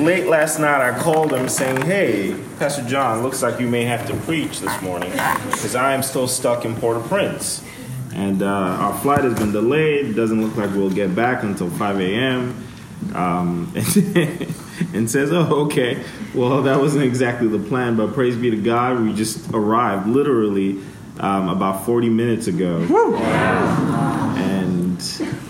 late last night, I called him saying, Hey, Pastor John, looks like you may have to preach this morning because I am still stuck in Port au Prince. And uh, our flight has been delayed. Doesn't look like we'll get back until 5 a.m. Um, and says, Oh, okay. Well, that wasn't exactly the plan, but praise be to God, we just arrived literally um, about 40 minutes ago. And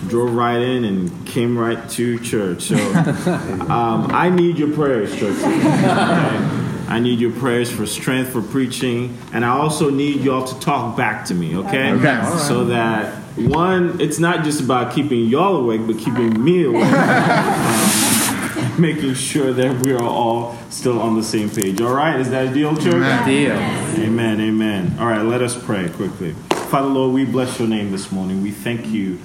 drove right in and came right to church. So um, I need your prayers, church. Okay? I need your prayers for strength for preaching, and I also need y'all to talk back to me, okay? Okay. All right. So that one, it's not just about keeping y'all awake, but keeping me awake. Um, making sure that we are all still on the same page. All right, is that a deal, church? Amen. Deal. Amen, amen. All right, let us pray quickly. Father, Lord, we bless your name this morning. We thank you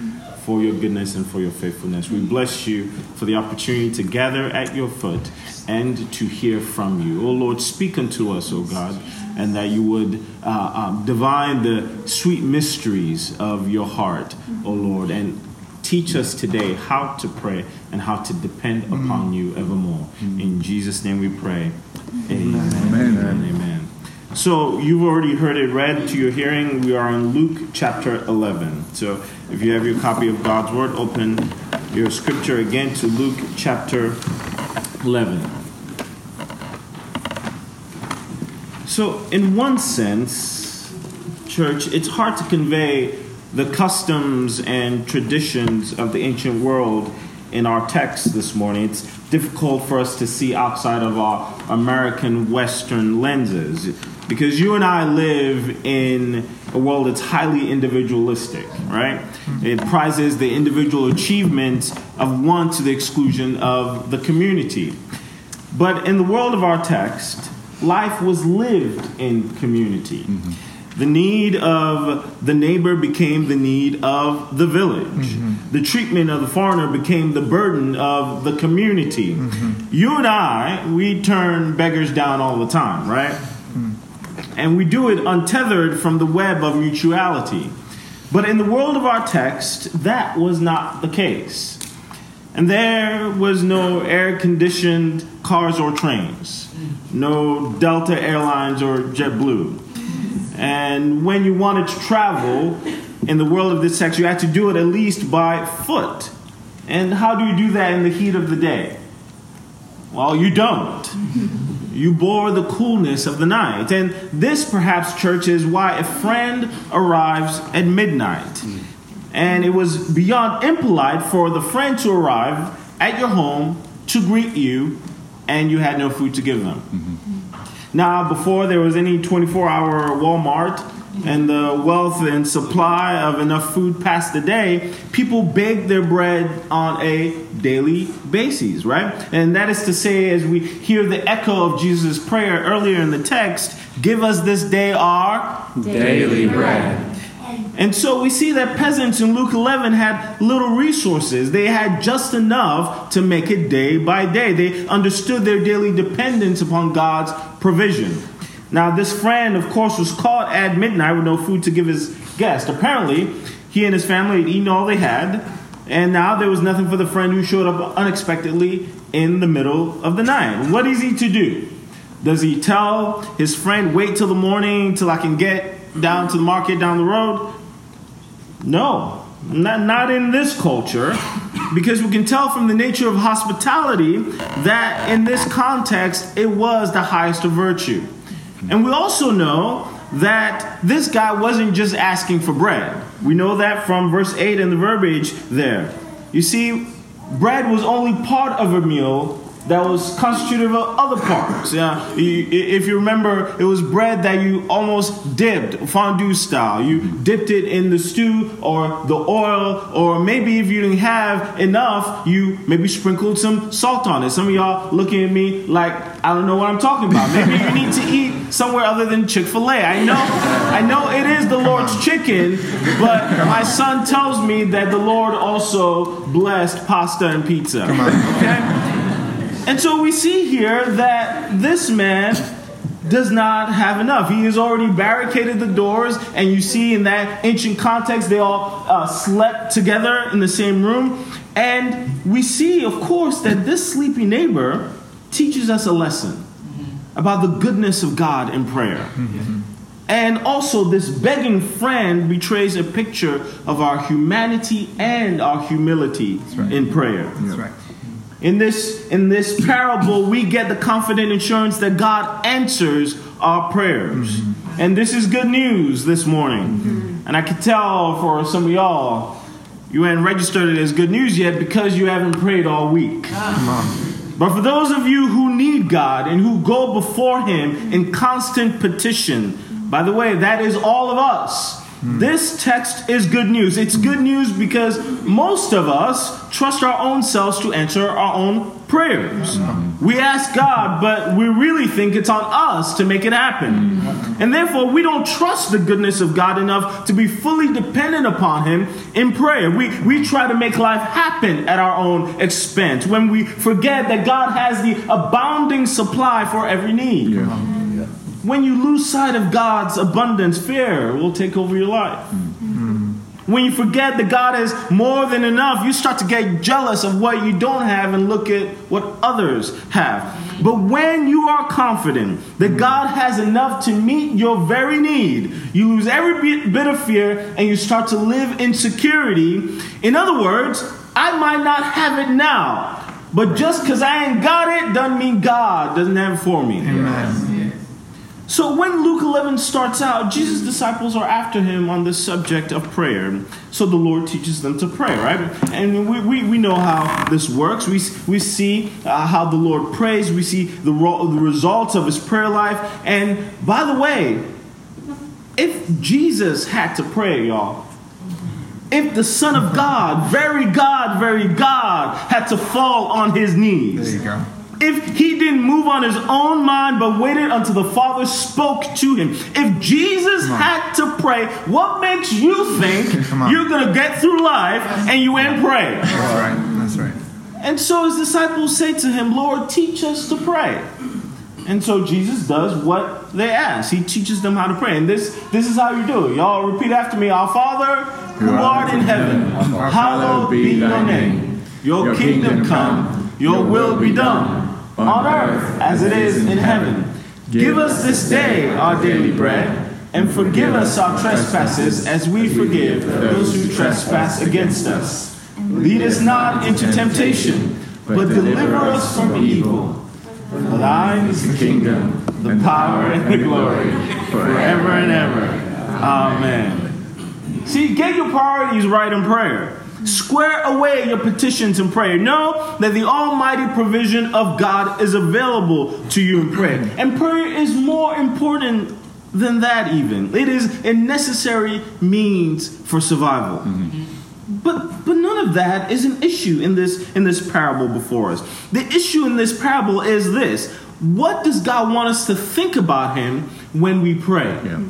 for your goodness and for your faithfulness. We bless you for the opportunity to gather at your foot and to hear from you. Oh, Lord, speak unto us, oh God, and that you would uh, um, divine the sweet mysteries of your heart, oh Lord, and teach us today how to pray and how to depend upon you evermore. In Jesus' name we pray. Amen. Amen. Amen. So you've already heard it read to your hearing. We are in Luke chapter 11. So if you have your copy of God's Word, open your scripture again to Luke chapter 11. So, in one sense, church, it's hard to convey the customs and traditions of the ancient world in our text this morning. It's difficult for us to see outside of our American Western lenses because you and I live in a world that's highly individualistic, right? Hmm. It prizes the individual achievements of one to the exclusion of the community. But in the world of our text, life was lived in community. Mm-hmm. The need of the neighbor became the need of the village. Mm-hmm. The treatment of the foreigner became the burden of the community. Mm-hmm. You and I, we turn beggars down all the time, right? Mm. And we do it untethered from the web of mutuality. But in the world of our text, that was not the case. And there was no air conditioned cars or trains, no Delta Airlines or JetBlue. And when you wanted to travel in the world of this text, you had to do it at least by foot. And how do you do that in the heat of the day? Well, you don't. You bore the coolness of the night. And this, perhaps, church, is why a friend arrives at midnight. And it was beyond impolite for the friend to arrive at your home to greet you, and you had no food to give them. Mm-hmm. Now, before there was any 24 hour Walmart and the wealth and supply of enough food past the day, people baked their bread on a daily basis, right? And that is to say, as we hear the echo of Jesus' prayer earlier in the text, give us this day our Daily bread. And so we see that peasants in Luke 11 had little resources. They had just enough to make it day by day. They understood their daily dependence upon God's provision. Now, this friend, of course, was caught at midnight with no food to give his guest. Apparently, he and his family had eaten all they had, and now there was nothing for the friend who showed up unexpectedly in the middle of the night. What is he to do? Does he tell his friend, wait till the morning till I can get down to the market down the road? No, not, not in this culture, because we can tell from the nature of hospitality that in this context it was the highest of virtue. And we also know that this guy wasn't just asking for bread. We know that from verse 8 and the verbiage there. You see, bread was only part of a meal that was constitutive of other parts. Yeah, if you remember, it was bread that you almost dipped, fondue style. You dipped it in the stew or the oil, or maybe if you didn't have enough, you maybe sprinkled some salt on it. Some of y'all looking at me like I don't know what I'm talking about. Maybe you need to eat somewhere other than Chick Fil A. I know, I know it is the Lord's chicken, but my son tells me that the Lord also blessed pasta and pizza. Okay. And so we see here that this man does not have enough. He has already barricaded the doors, and you see in that ancient context, they all uh, slept together in the same room. And we see, of course, that this sleepy neighbor teaches us a lesson about the goodness of God in prayer. And also, this begging friend betrays a picture of our humanity and our humility right. in prayer. That's right. In this, in this parable, we get the confident assurance that God answers our prayers. Mm-hmm. And this is good news this morning. Mm-hmm. And I can tell for some of y'all, you haven't registered it as good news yet because you haven't prayed all week. Ah. But for those of you who need God and who go before Him in constant petition, by the way, that is all of us. Hmm. This text is good news. It's good hmm. news because most of us trust our own selves to answer our own prayers. Hmm. We ask God, but we really think it's on us to make it happen. And therefore, we don't trust the goodness of God enough to be fully dependent upon Him in prayer. We, we try to make life happen at our own expense when we forget that God has the abounding supply for every need. When you lose sight of God's abundance, fear will take over your life. When you forget that God is more than enough, you start to get jealous of what you don't have and look at what others have. But when you are confident that God has enough to meet your very need, you lose every bit- of fear and you start to live in security. In other words, I might not have it now, but just because I ain't got it doesn't mean God doesn't have it for me. Amen. So when Luke 11 starts out, Jesus' disciples are after him on the subject of prayer. So the Lord teaches them to pray, right? And we, we, we know how this works. We, we see uh, how the Lord prays. We see the, the results of his prayer life. And by the way, if Jesus had to pray, y'all, if the Son of God, very God, very God, had to fall on his knees, There you go. If he didn't move on his own mind but waited until the Father spoke to him, if Jesus had to pray, what makes you think you're going to get through life and you ain't pray? That's right. That's right. And so his disciples say to him, Lord, teach us to pray. And so Jesus does what they ask. He teaches them how to pray. And this, this is how you do it. Y'all repeat after me Our Father, who art in heaven, hallowed be your name. Your kingdom come, your will be done, on earth as it is in heaven. Give us this day our daily bread, and forgive us our trespasses as we forgive those who trespass against us. Lead us not into temptation, but deliver us from evil. For thine is the kingdom, the power, and the glory, forever and ever. Amen. See, get your priorities right in prayer. Square away your petitions in prayer. Know that the almighty provision of God is available to you in prayer. And prayer is more important than that, even. It is a necessary means for survival. But but none of that is an issue in this in this parable before us. The issue in this parable is this: what does God want us to think about him when we pray? Yeah.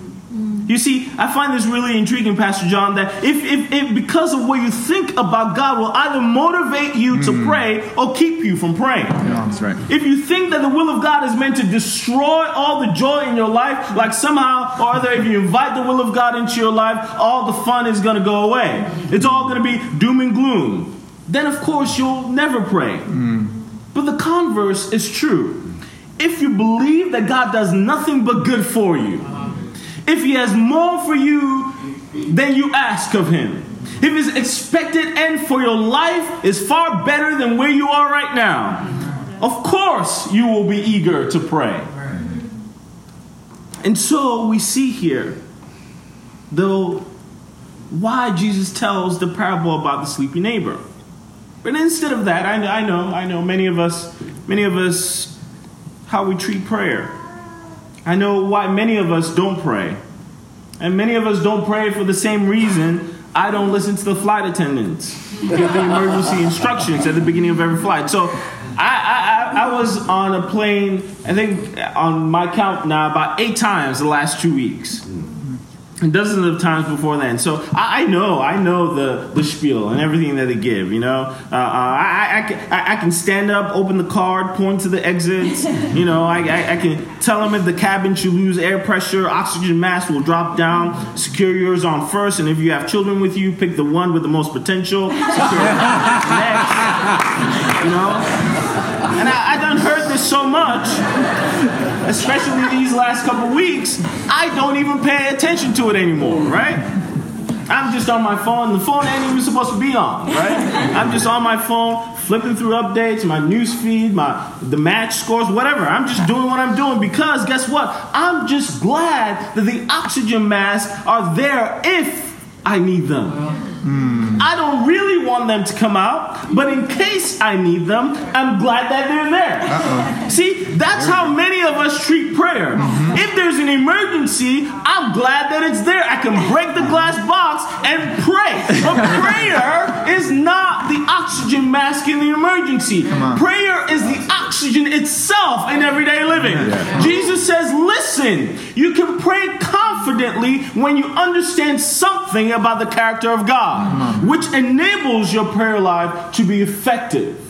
You see, I find this really intriguing, Pastor John, that if, if, if because of what you think about God will either motivate you to hmm. pray or keep you from praying. Yeah, that's right. If you think that the will of God is meant to destroy all the joy in your life, like somehow or other, if you invite the will of God into your life, all the fun is going to go away. It's all going to be doom and gloom. Then, of course, you'll never pray. Hmm. But the converse is true. If you believe that God does nothing but good for you, if He has more for you than you ask of Him, if His expected end for your life is far better than where you are right now, of course you will be eager to pray. And so we see here, though, why Jesus tells the parable about the sleepy neighbor. But instead of that, I, know, I know many of us, many of us, how we treat prayer. I know why many of us don't pray. And many of us don't pray for the same reason I don't listen to the flight attendants give the emergency instructions at the beginning of every flight. So I, I, I was on a plane, I think on my count now, about eight times the last two weeks. Dozens of times before then. So I, I know, I know the, the spiel and everything that they give, you know. Uh, uh, I, I, I, can, I, can stand up, open the card, point to the exits. You know, I, I, I can tell them if the cabin should lose air pressure, oxygen mask will drop down, secure yours on first. And if you have children with you, pick the one with the most potential. Secure next. You know? And I, I done heard this so especially these last couple weeks, I don't even pay attention to it anymore, right? I'm just on my phone. The phone ain't even supposed to be on, right? I'm just on my phone, flipping through updates, my news feed, my the match scores, whatever. I'm just doing what I'm doing because guess what? I'm just glad that the oxygen masks are there if I need them. I don't really want them to come out, but in case I need them, I'm glad that they're there. Uh-oh. See, that's how many of us treat prayer. Mm-hmm. If there's an emergency, I'm glad that it's there. I can break the glass box and pray. But prayer is not the oxygen mask in the emergency. Prayer is the oxygen itself in everyday living. Yeah. Jesus says, listen, you can pray confidently when you understand something about the character of God, which enables your prayer life to be effective.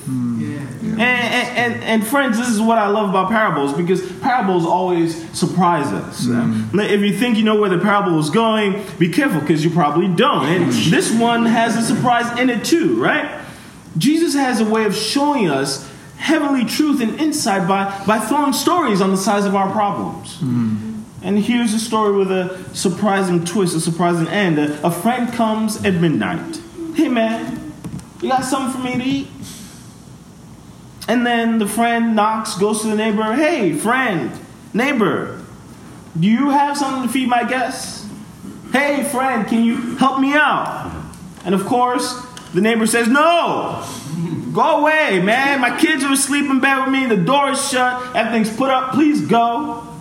And, and, and, friends, this is what I love about parables because parables always surprise us. Mm. If you think you know where the parable is going, be careful because you probably don't. And this one has a surprise in it too, right? Jesus has a way of showing us heavenly truth and insight by, by throwing stories on the sides of our problems. Mm. And here's a story with a surprising twist, a surprising end. A, a friend comes at midnight. Hey man, you got something for me to eat? And then the friend knocks, goes to the neighbor. Hey, friend, neighbor, do you have something to feed my guests? Hey, friend, can you help me out? And of course, the neighbor says, No, go away, man. My kids are asleep in bed with me. The door is shut. Everything's put up. Please go.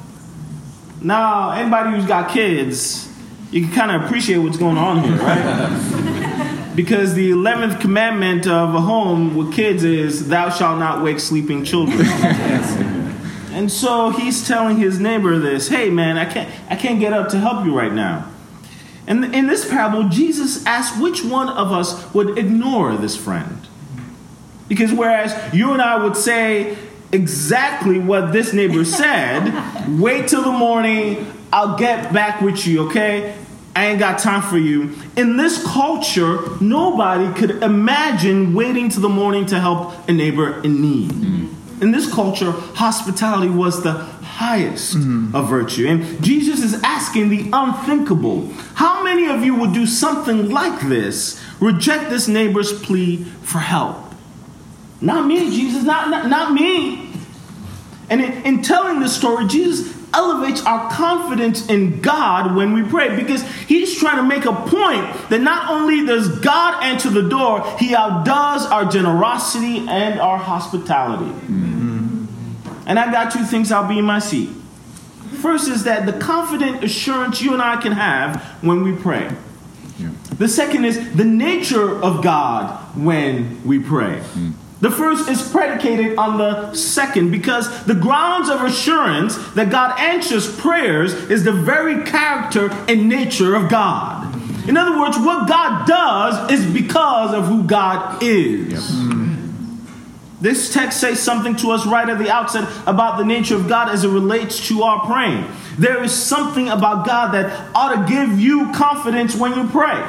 Now, anybody who's got kids, you can kind of appreciate what's going on here, right? because the 11th commandment of a home with kids is, Thou shalt not wake sleeping children. and so he's telling his neighbor this Hey, man, I can't, I can't get up to help you right now. And in this parable, Jesus asks which one of us would ignore this friend. Because whereas you and I would say, exactly what this neighbor said. Wait till the morning. I'll get back with you, okay? I ain't got time for you. In this culture, nobody could imagine waiting till the morning to help a neighbor in need. Mm. In this culture, hospitality was the highest mm. of virtue. And Jesus is asking the unthinkable. How many of you would do something like this? Reject this neighbor's plea for help. Not me, Jesus, not, not, not me. And in, in telling this story, Jesus elevates our confidence in God when we pray because he's trying to make a point that not only does God answer the door, he outdoes our generosity and our hospitality. Mm-hmm. And I got two things I'll be in my seat. First is that the confident assurance you and I can have when we pray. Yeah. The second is the nature of God when we pray. Mm. The first is predicated on the second because the grounds of assurance that God answers prayers is the very character and nature of God. In other words, what God does is because of who God is. Yep. This text says something to us right at the outset about the nature of God as it relates to our praying. There is something about God that ought to give you confidence when you pray.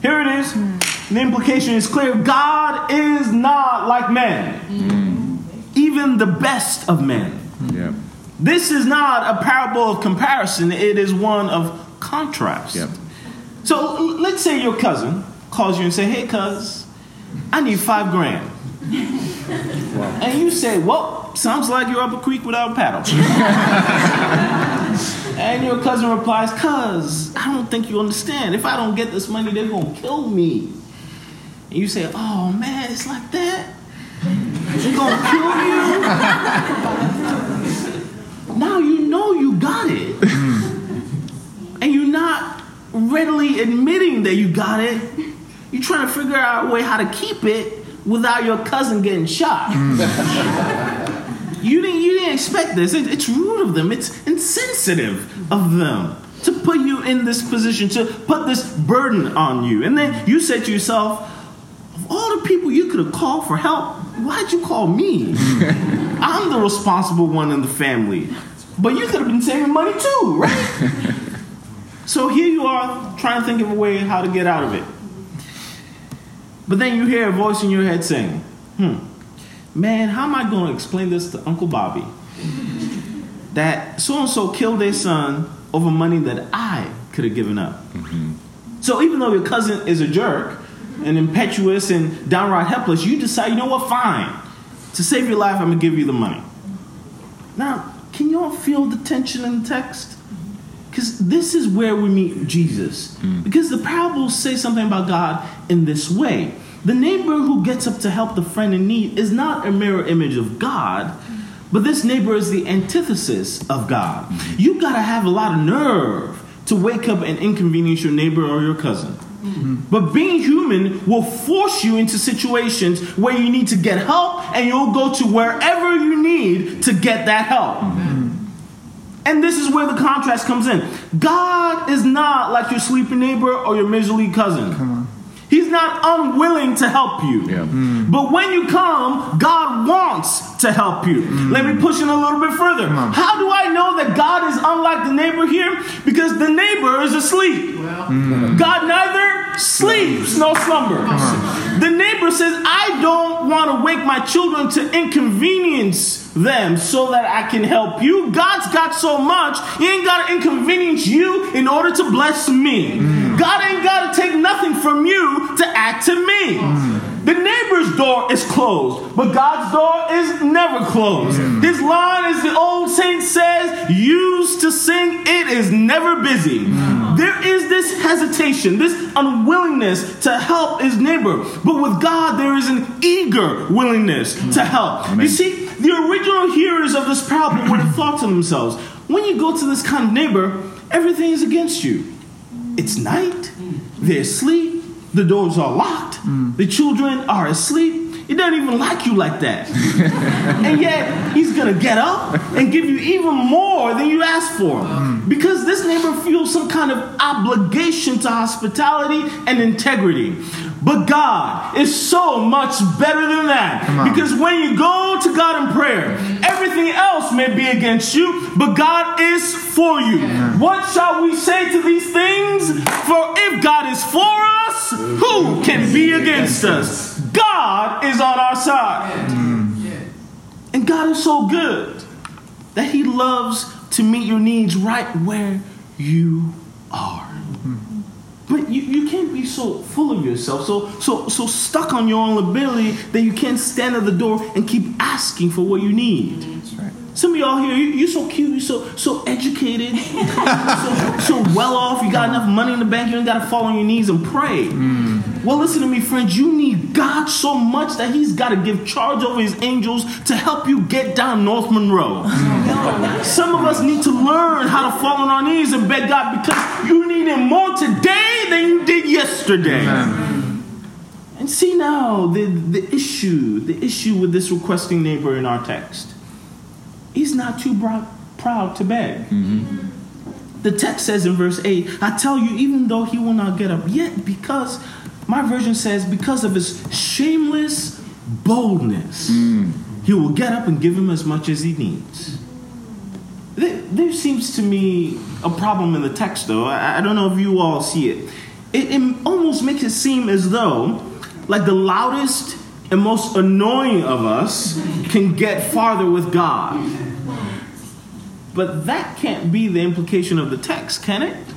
Here it is. Hmm. The implication is clear God is not like men, mm. even the best of men. Yeah. This is not a parable of comparison, it is one of contrast. Yep. So let's say your cousin calls you and say, "Hey, cuz, I need five grand," wow. and you say, "Well, sounds like you're up a creek without a paddle." and your cousin replies, "Cuz, I don't think you understand. If I don't get this money, they're gonna kill me." And you say, "Oh man, it's like that," they're gonna kill you. now you know you got it, mm-hmm. and you're not readily admitting that you got it. You're trying to figure out a way how to keep it without your cousin getting shot. Mm. you didn't you didn't expect this. It, it's rude of them. It's insensitive of them to put you in this position, to put this burden on you. And then you said to yourself, people you could have called for help, why'd you call me? I'm the responsible one in the family. But you could have been saving money too, right? so here you are trying to think of a way how to get out of it. But then you hear a voice in your head saying, hmm, man, how am I going to explain this to Uncle Bobby? that so and so killed their son over money that I could have given up. So even though your cousin is a jerk and impetuous and downright helpless, you decide, you know what, fine. To save your life, I'm gonna give you the money. Now, can you all feel the tension in the text? Because this is where we meet Jesus. Hmm. Because the parables say something about God in this way. The neighbor who gets up to help the friend in need is not a mirror image of God, but this neighbor is the antithesis of God. Hmm. You gotta have a lot of nerve to wake up and inconvenience your neighbor or your cousin. But being human will force you into situations where you need to get help and you'll go to wherever you need to get that help. And this is where the contrast comes in. God is not like your sleeping neighbor or your miserly cousin. He's not unwilling to help you. Yeah. But when you come, God wants to help you. Let me push it a little bit further. How do I know that God is unlike the neighbor here? Because the neighbor is asleep. Well, God neither sleeps no slumber. The neighbor says, I don't want to wake my children to inconvenience them so that I can help you. God's got so much, He ain't got to inconvenience you in order to bless me. Mm. God ain't got to take nothing from you to add to me. Mm. The neighbor's door is closed, but God's door is never closed. Hmm. His line, as the old saint says, used to sing, it is never busy. Hmm. There is this hesitation, this unwillingness to help his neighbor. But with God, there is an eager willingness hmm. to help. You see, the original hearers of this parable would have thought to themselves, when you go to this kind of neighbor, everything is against you. It's night, they're asleep, the doors are locked, the children are asleep. He doesn't even like you like that. and yet, he's gonna get up and give you even more than you asked for. Because this neighbor feels some kind of obligation to hospitality and integrity. But God is so much better than that. Because when you go to God in prayer, everything else may be against you, but God is for you. What shall we say to these things? For if God is for us, who can be against us? God is on our side. And God is so good that He loves to meet your needs right where you are. But you, you can't be so full of yourself, so so so stuck on your own ability that you can't stand at the door and keep asking for what you need. That's right. Some of y'all here, you, you're so cute, you're so so educated, so, so well off. You got enough money in the bank, you ain't got to fall on your knees and pray. Mm. Well, listen to me, friends. You need God so much that He's got to give charge over His angels to help you get down North Monroe. Some of us need to learn how to fall on our knees and beg God because you need Him more today than you did yesterday. And see now the, the issue, the issue with this requesting neighbor in our text. He's not too proud to beg. The text says in verse 8, I tell you, even though he will not get up, yet because, my version says, because of his shameless boldness, he will get up and give him as much as he needs. There, there seems to me a problem in the text, though. I, I don't know if you all see it. it. It almost makes it seem as though, like the loudest and most annoying of us can get farther with God. But that can't be the implication of the text, can it?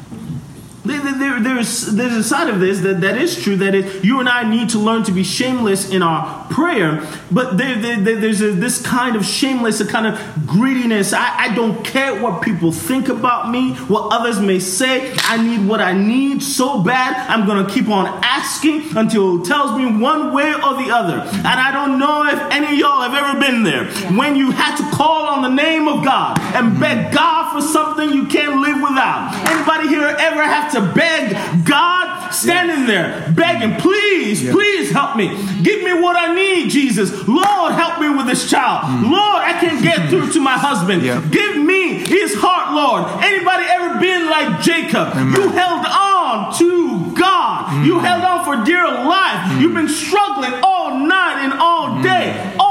There, there- there's, there's a side of this that, that is true that it, you and I need to learn to be shameless in our prayer, but there, there- there- there's a, this kind of shameless, a kind of greediness. I, I don't care what people think about me, what others may say. I need what I need so bad, I'm going to keep on asking until it tells me one way or the other. And I don't know if any of y'all have ever been there when you had to call on the name of God and beg God for something you can't live without. Anybody here ever have to beg God standing there begging, please, please help me. Give me what I need, Jesus. Lord, help me with this child. Mm. Lord, I can't get through to my husband. Give me his heart, Lord. Anybody ever been like Jacob? You held on to God. You mm. held on for dear life. Mm. You've been struggling all night and all day, all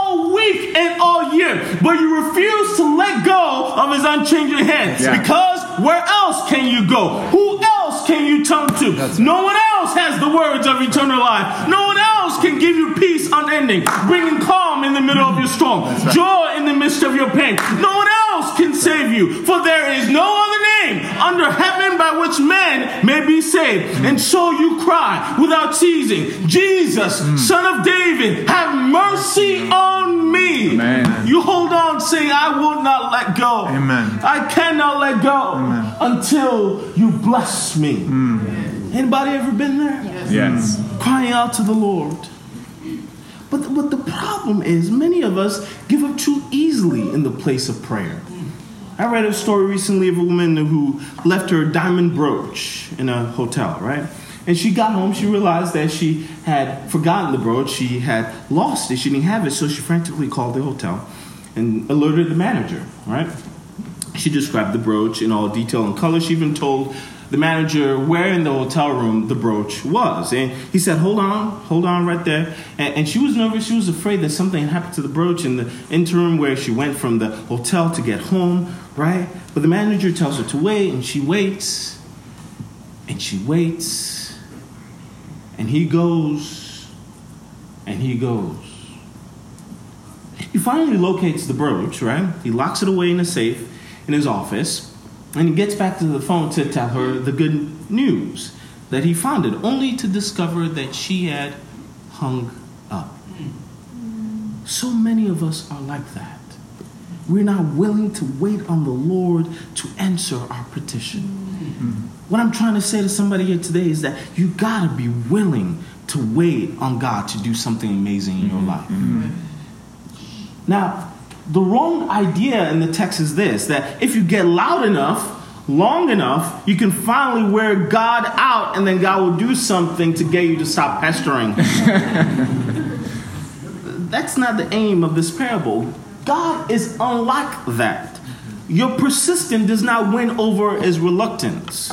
week and all year, but you refuse to let go of his unchanging hand Yeah. because where else can you go? Who else can you turn to? That's No one else has the words of eternal life. No one else can give you peace unending, bringing calm in the middle of your storm, right. joy in the midst of your pain. No one else can save you, for there is no other name under heaven by which men may be saved. And so you cry without ceasing, Jesus, mm. Son of David, have mercy on me. Amen. You hold on, saying, I will not let go. Amen. I cannot let go Amen. until you bless me. Mm. Anybody ever been there? Yes. yes. Mm. Crying out to the Lord. But the, but the problem is, many of us give up too easily in the place of prayer. I read a story recently of a woman who left her diamond brooch in a hotel, right? And she got home, she realized that she had forgotten the brooch, she had lost it, she didn't have it, so she frantically called the hotel and alerted the manager, right? She described the brooch in all detail and color. She even told the manager where in the hotel room the brooch was. And he said, Hold on, hold on right there. And, and she was nervous. She was afraid that something happened to the brooch in the interim where she went from the hotel to get home, right? But the manager tells her to wait, and she waits, and she waits, and he goes, and he goes. He finally locates the brooch, right? He locks it away in a safe in his office, and he gets back to the phone to tell her the good news that he found it, only to discover that she had hung up. So many of us are like that. We're not willing to wait on the Lord to answer our petition. What I'm trying to say to somebody here today is that you gotta be willing to wait on God to do something amazing in your mm-hmm. life. Mm-hmm. Now, the wrong idea in the text is this that if you get loud enough, long enough, you can finally wear God out, and then God will do something to get you to stop pestering. That's not the aim of this parable. God is unlike that. Your persistence does not win over his reluctance.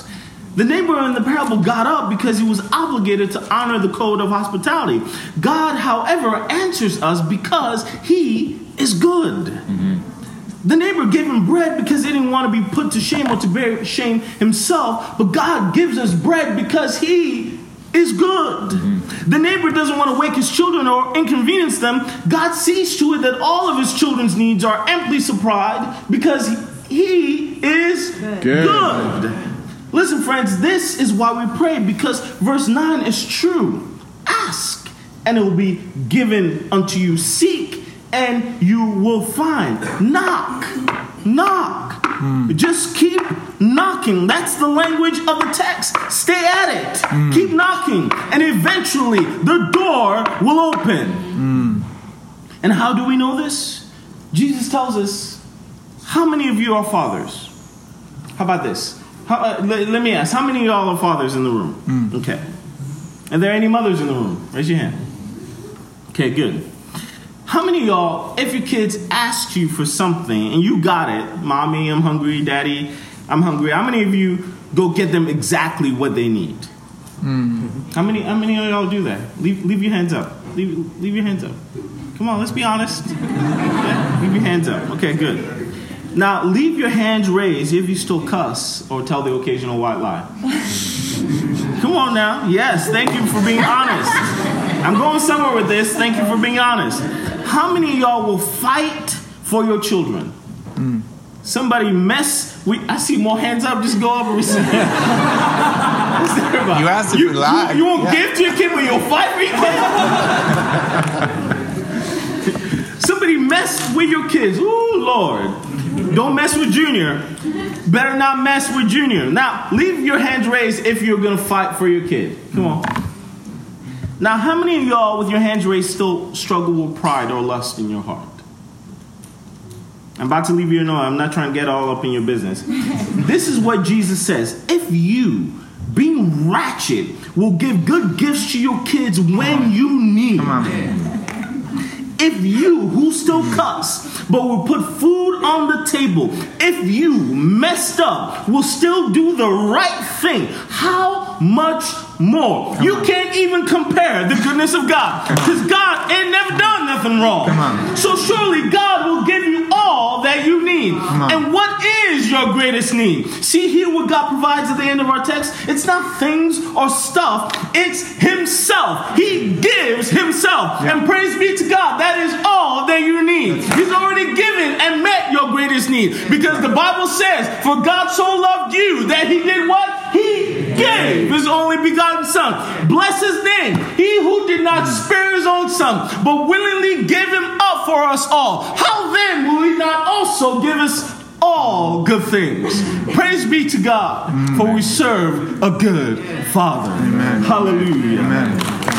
The neighbor in the parable got up because he was obligated to honor the code of hospitality. God, however, answers us because he is good. The neighbor gave him bread because he didn't want to be put to shame or to bear shame himself, but God gives us bread because he is good. The neighbor doesn't want to wake his children or inconvenience them. God sees to it that all of his children's needs are amply supplied because he is Good. good. Listen, friends, this is why we pray because verse 9 is true. Ask, and it will be given unto you. Seek, and you will find. Knock, knock. Just keep knocking. That's the language of the text. Stay at it. Keep knocking, and eventually the door will open. And how do we know this? Jesus tells us, How many of you are fathers? How about this? How, uh, let, let me ask, how many of y'all are fathers in the room? Okay. Are there any mothers in the room? Raise your hand. Okay, good. How many of y'all, if your kids asked you for something and you got it, mommy, I'm hungry, daddy, I'm hungry, how many of you go get them exactly what they need? Hmm. How many how many of y'all do that? Leave leave your hands up. Leave leave your hands up. Come on, let's be honest. Yeah, leave your hands up. Okay, good. Now leave your hands raised if you still cuss or tell the occasional white lie. Come on now. Yes, thank you for being honest. I'm going somewhere with this. Thank you for being honest. How many of y'all will fight for your children? Somebody mess. We, I see more hands up. Just go up and receive. You asked if you, lied. You, you won't Yeah. give to your kid, but you'll fight for your kid. Somebody mess with your kids. Ooh, Lord. Don't mess with Junior. Better not mess with Junior. Now, leave your hands raised if you're going to fight for your kid. Come on. Now, how many of y'all with your hands raised still struggle with pride or lust in your heart? I'm about to leave you alone. I'm not trying to get all up in your business. this is what Jesus says. If you, being ratchet, will give good gifts to your kids when you need, Come on. if you who still cuss but will put food on the table if you messed up will still do the right thing how much more. You can't even compare the goodness of god because god ain't never done nothing wrong. Come on. so surely god will give you all that you need. And what is your greatest need. See here what God provides at the end of our text? It's not things or stuff, it's Himself. He gives Himself. Yeah. And praise be to God, that is all that you need. He's already given and met your greatest need. Because the Bible says, For God so loved you that He did what? He gave His only begotten Son. Bless His name. He who did not spare His own Son, but willingly gave Him up for us all. How then will He not also give us all good things? Praise be to God, for we serve a good Father. Amen. Hallelujah. Amen.